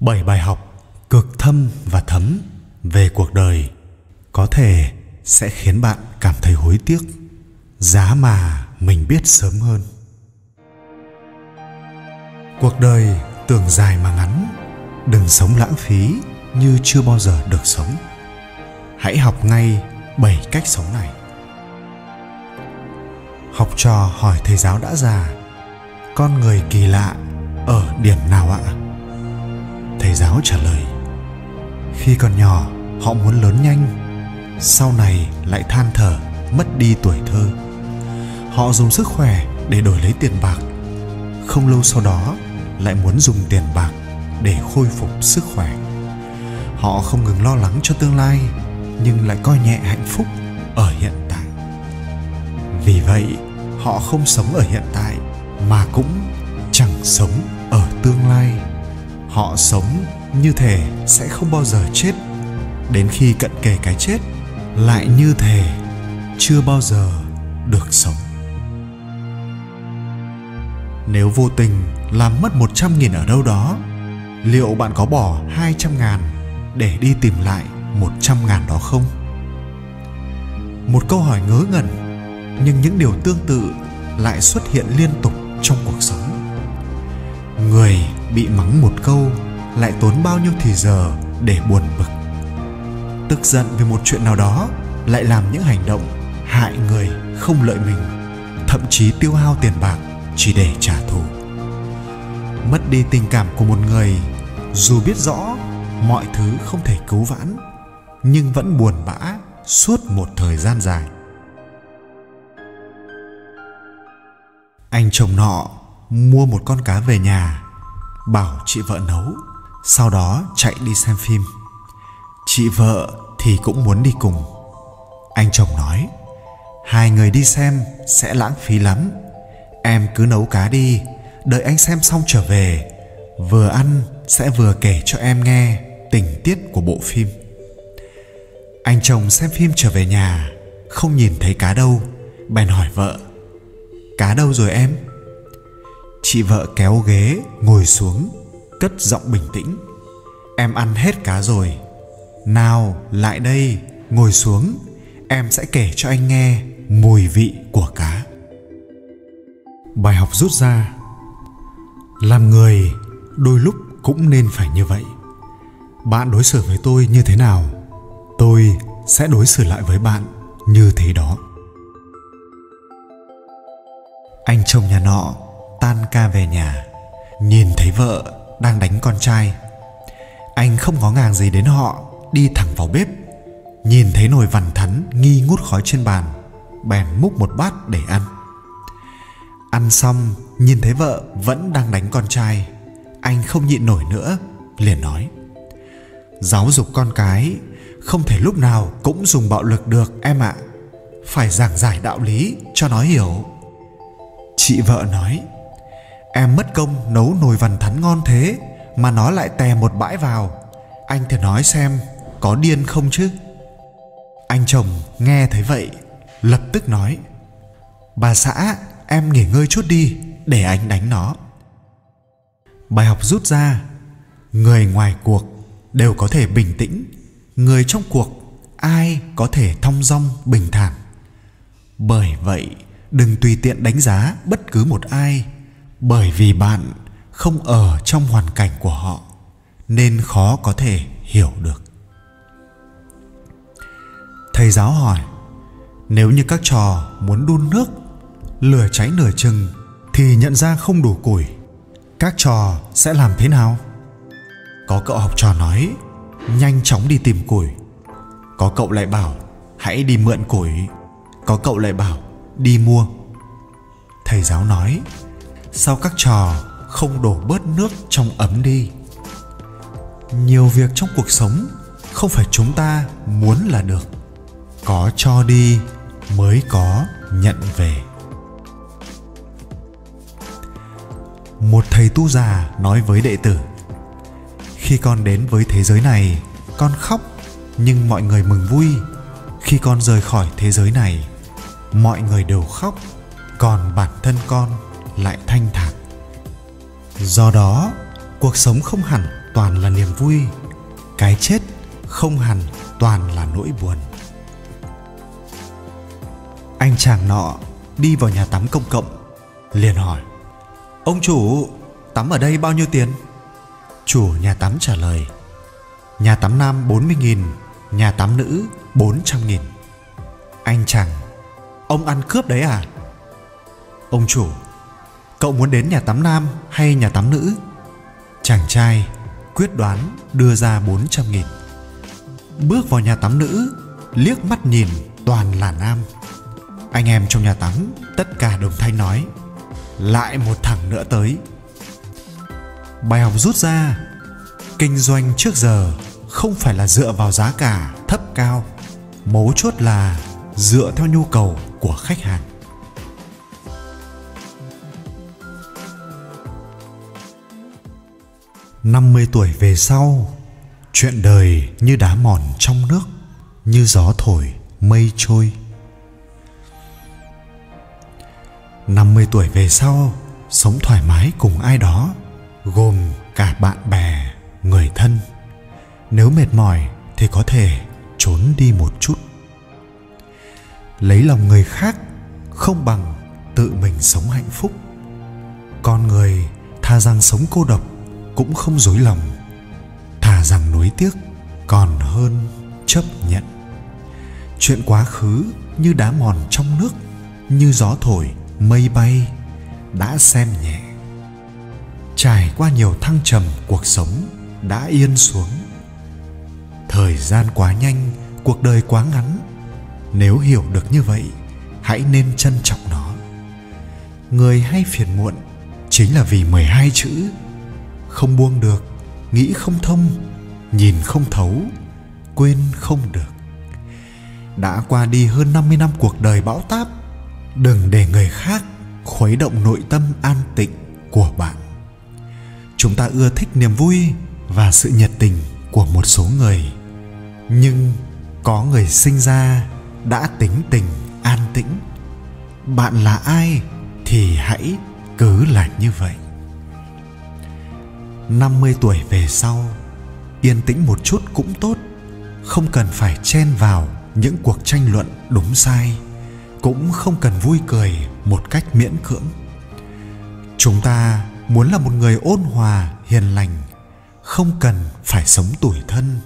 bảy bài học cực thâm và thấm về cuộc đời có thể sẽ khiến bạn cảm thấy hối tiếc, giá mà mình biết sớm hơn. Cuộc đời tưởng dài mà ngắn, đừng sống lãng phí như chưa bao giờ được sống. Hãy học ngay bảy cách sống này. Học trò hỏi thầy giáo đã già, con người kỳ lạ ở điểm nào ạ? Thầy giáo trả lời, khi còn nhỏ, họ muốn lớn nhanh, sau này lại than thở, mất đi tuổi thơ. Họ dùng sức khỏe để đổi lấy tiền bạc, không lâu sau đó lại muốn dùng tiền bạc để khôi phục sức khỏe. Họ không ngừng lo lắng cho tương lai, nhưng lại coi nhẹ hạnh phúc ở hiện tại. Vì vậy, họ không sống ở hiện tại mà cũng chẳng sống ở tương lai họ sống như thể sẽ không bao giờ chết đến khi cận kề cái chết, lại như thể chưa bao giờ được sống nếu vô tình làm mất 100 nghìn ở đâu đó, liệu bạn có bỏ 200 ngàn để đi tìm lại 100 ngàn đó không? Một câu hỏi ngớ ngẩn, nhưng những điều tương tự lại xuất hiện liên tục trong cuộc sống. Người bị mắng một câu lại tốn bao nhiêu thì giờ để buồn bực. Tức giận về một chuyện nào đó lại làm những hành động hại người không lợi mình, thậm chí tiêu hao tiền bạc chỉ để trả thù. Mất đi tình cảm của một người dù biết rõ mọi thứ không thể cứu vãn nhưng vẫn buồn bã suốt một thời gian dài. Anh chồng nọ mua một con cá về nhà bảo chị vợ nấu, sau đó chạy đi xem phim. Chị vợ thì cũng muốn đi cùng. Anh chồng nói, hai người đi xem sẽ lãng phí lắm. Em cứ nấu cá đi, đợi anh xem xong trở về. Vừa ăn sẽ vừa kể cho em nghe tình tiết của bộ phim. Anh chồng xem phim trở về nhà, không nhìn thấy cá đâu, bèn hỏi vợ, cá đâu rồi em? Chị vợ kéo ghế, ngồi xuống, cất giọng bình tĩnh. Em ăn hết cá rồi. Nào, lại đây, ngồi xuống. Em sẽ kể cho anh nghe mùi vị của cá. Bài học rút ra. Làm người, đôi lúc cũng nên phải như vậy. Bạn đối xử với tôi như thế nào, tôi sẽ đối xử lại với bạn như thế đó. Anh chồng nhà nọ tan ca về nhà. Nhìn thấy vợ đang đánh con trai. Anh không ngó ngàng gì đến họ, đi thẳng vào bếp. Nhìn thấy nồi vằn thắn nghi ngút khói trên bàn, bèn múc một bát để ăn. Ăn xong, nhìn thấy vợ vẫn đang đánh con trai, anh không nhịn nổi nữa, liền nói, giáo dục con cái, không thể lúc nào cũng dùng bạo lực được em ạ. Phải giảng giải đạo lý cho nó hiểu. Chị vợ nói em mất công nấu nồi vằn thắn ngon thế, mà nó lại tè một bãi vào. Anh thử nói xem, có điên không chứ? Anh chồng nghe thấy vậy, lập tức nói, bà xã, em nghỉ ngơi chút đi, để anh đánh nó. Bài học rút ra, người ngoài cuộc đều có thể bình tĩnh, người trong cuộc, ai có thể thong dong bình thản. Bởi vậy, đừng tùy tiện đánh giá bất cứ một ai bởi vì bạn không ở trong hoàn cảnh của họ, nên khó có thể hiểu được. Thầy giáo hỏi, nếu như các trò muốn đun nước, lửa cháy nửa chừng thì nhận ra không đủ củi, các trò sẽ làm thế nào? Có cậu học trò nói, nhanh chóng đi tìm củi. Có cậu lại bảo, hãy đi mượn củi. Có cậu lại bảo, đi mua. Thầy giáo nói sao các trò không đổ bớt nước trong ấm đi? Nhiều việc trong cuộc sống không phải chúng ta muốn là được. Có cho đi mới có nhận về. Một thầy tu già nói với đệ tử, khi con đến với thế giới này, con khóc nhưng mọi người mừng vui. Khi con rời khỏi thế giới này, mọi người đều khóc, còn bản thân con lại thanh thản. Do đó, cuộc sống không hẳn toàn là niềm vui, cái chết không hẳn toàn là nỗi buồn. Anh chàng nọ đi vào nhà tắm công cộng, liền hỏi, ông chủ, tắm ở đây bao nhiêu tiền? Chủ nhà tắm trả lời, nhà tắm nam 40.000 nhà tắm nữ 400.000 anh chàng, ông ăn cướp đấy à? Ông chủ cậu muốn đến nhà tắm nam hay nhà tắm nữ? Chàng trai quyết đoán đưa ra 400 nghìn. Bước vào nhà tắm nữ, liếc mắt nhìn toàn là nam. Anh em trong nhà tắm, tất cả đồng thanh nói, lại một thằng nữa tới. Bài học rút ra, kinh doanh trước giờ không phải là dựa vào giá cả thấp cao, mấu chốt là dựa theo nhu cầu của khách hàng. 50 tuổi về sau, chuyện đời như đá mòn trong nước, như gió thổi, mây trôi. 50 tuổi về sau, sống thoải mái cùng ai đó, gồm cả bạn bè, người thân. Nếu mệt mỏi thì có thể trốn đi một chút. Lấy lòng người khác không bằng tự mình sống hạnh phúc. Con người tha rằng sống cô độc cũng không dối lòng. Thà rằng nuối tiếc, còn hơn chấp nhận. Chuyện quá khứ như đá mòn trong nước, như gió thổi, mây bay, đã xem nhẹ. Trải qua nhiều thăng trầm, cuộc sống đã yên xuống. Thời gian quá nhanh, cuộc đời quá ngắn. Nếu hiểu được như vậy, hãy nên trân trọng nó. Người hay phiền muộn chính là vì 12 chữ không buông được, nghĩ không thông, nhìn không thấu, quên không được. Đã qua đi hơn 50 năm cuộc đời bão táp, đừng để người khác khuấy động nội tâm an tịnh của bạn. Chúng ta ưa thích niềm vui và sự nhiệt tình của một số người, nhưng có người sinh ra đã tính tình an tĩnh. Bạn là ai thì hãy cứ là như vậy. 50 tuổi về sau, yên tĩnh một chút cũng tốt, không cần phải chen vào những cuộc tranh luận đúng sai, cũng không cần vui cười một cách miễn cưỡng. Chúng ta muốn là một người ôn hòa, hiền lành, không cần phải sống tủi thân.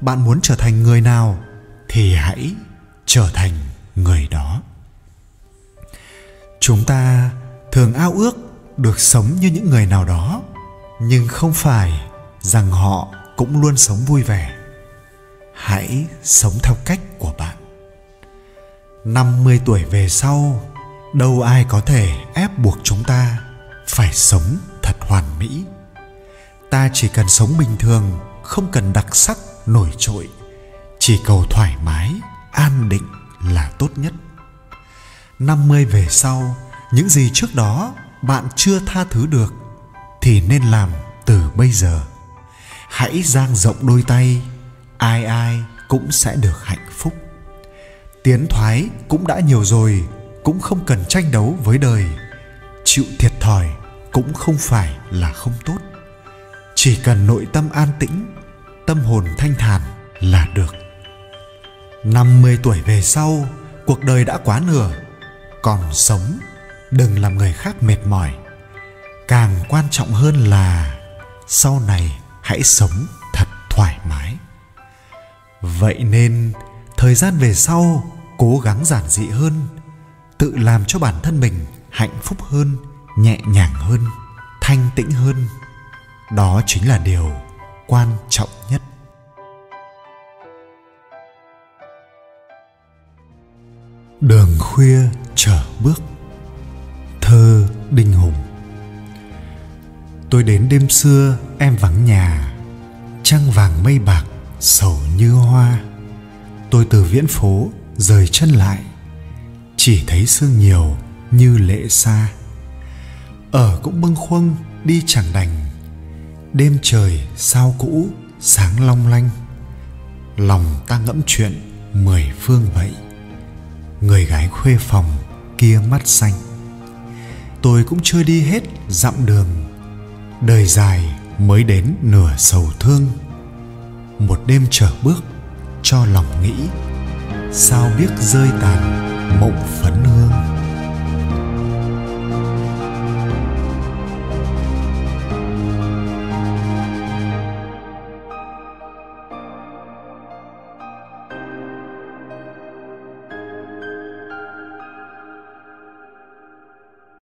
Bạn muốn trở thành người nào thì hãy trở thành người đó. Chúng ta thường ao ước được sống như những người nào đó nhưng không phải rằng họ cũng luôn sống vui vẻ. Hãy sống theo cách của bạn. 50 tuổi về sau, đâu ai có thể ép buộc chúng ta phải sống thật hoàn mỹ. Ta chỉ cần sống bình thường, không cần đặc sắc, nổi trội. Chỉ cầu thoải mái, an định là tốt nhất. 50 về sau, những gì trước đó bạn chưa tha thứ được thì nên làm từ bây giờ. Hãy dang rộng đôi tay, ai ai cũng sẽ được hạnh phúc. Tiến thoái cũng đã nhiều rồi, cũng không cần tranh đấu với đời. Chịu thiệt thòi cũng không phải là không tốt. Chỉ cần nội tâm an tĩnh, tâm hồn thanh thản là được. 50 tuổi về sau, cuộc đời đã quá nửa. Còn sống, đừng làm người khác mệt mỏi càng quan trọng hơn là sau này hãy sống thật thoải mái. Vậy nên thời gian về sau cố gắng giản dị hơn, tự làm cho bản thân mình hạnh phúc hơn, nhẹ nhàng hơn, thanh tĩnh hơn. Đó chính là điều quan trọng nhất. Đường khuya trở bước. Thơ đinh hùng tôi đến đêm xưa, em vắng nhà. Trăng vàng mây bạc, sầu như hoa. Tôi từ viễn phố, rời chân lại. Chỉ thấy sương nhiều, như lệ xa. Ở cũng bâng khuâng, đi chẳng đành. Đêm trời sao cũ, sáng long lanh. Lòng ta ngẫm chuyện, mười phương vậy người gái khuê phòng, kia mắt xanh. Tôi cũng chưa đi hết dặm đường đời dài mới đến nửa sầu thương. Một đêm trở bước cho lòng nghĩ, sao biết rơi tàn mộng phấn hương.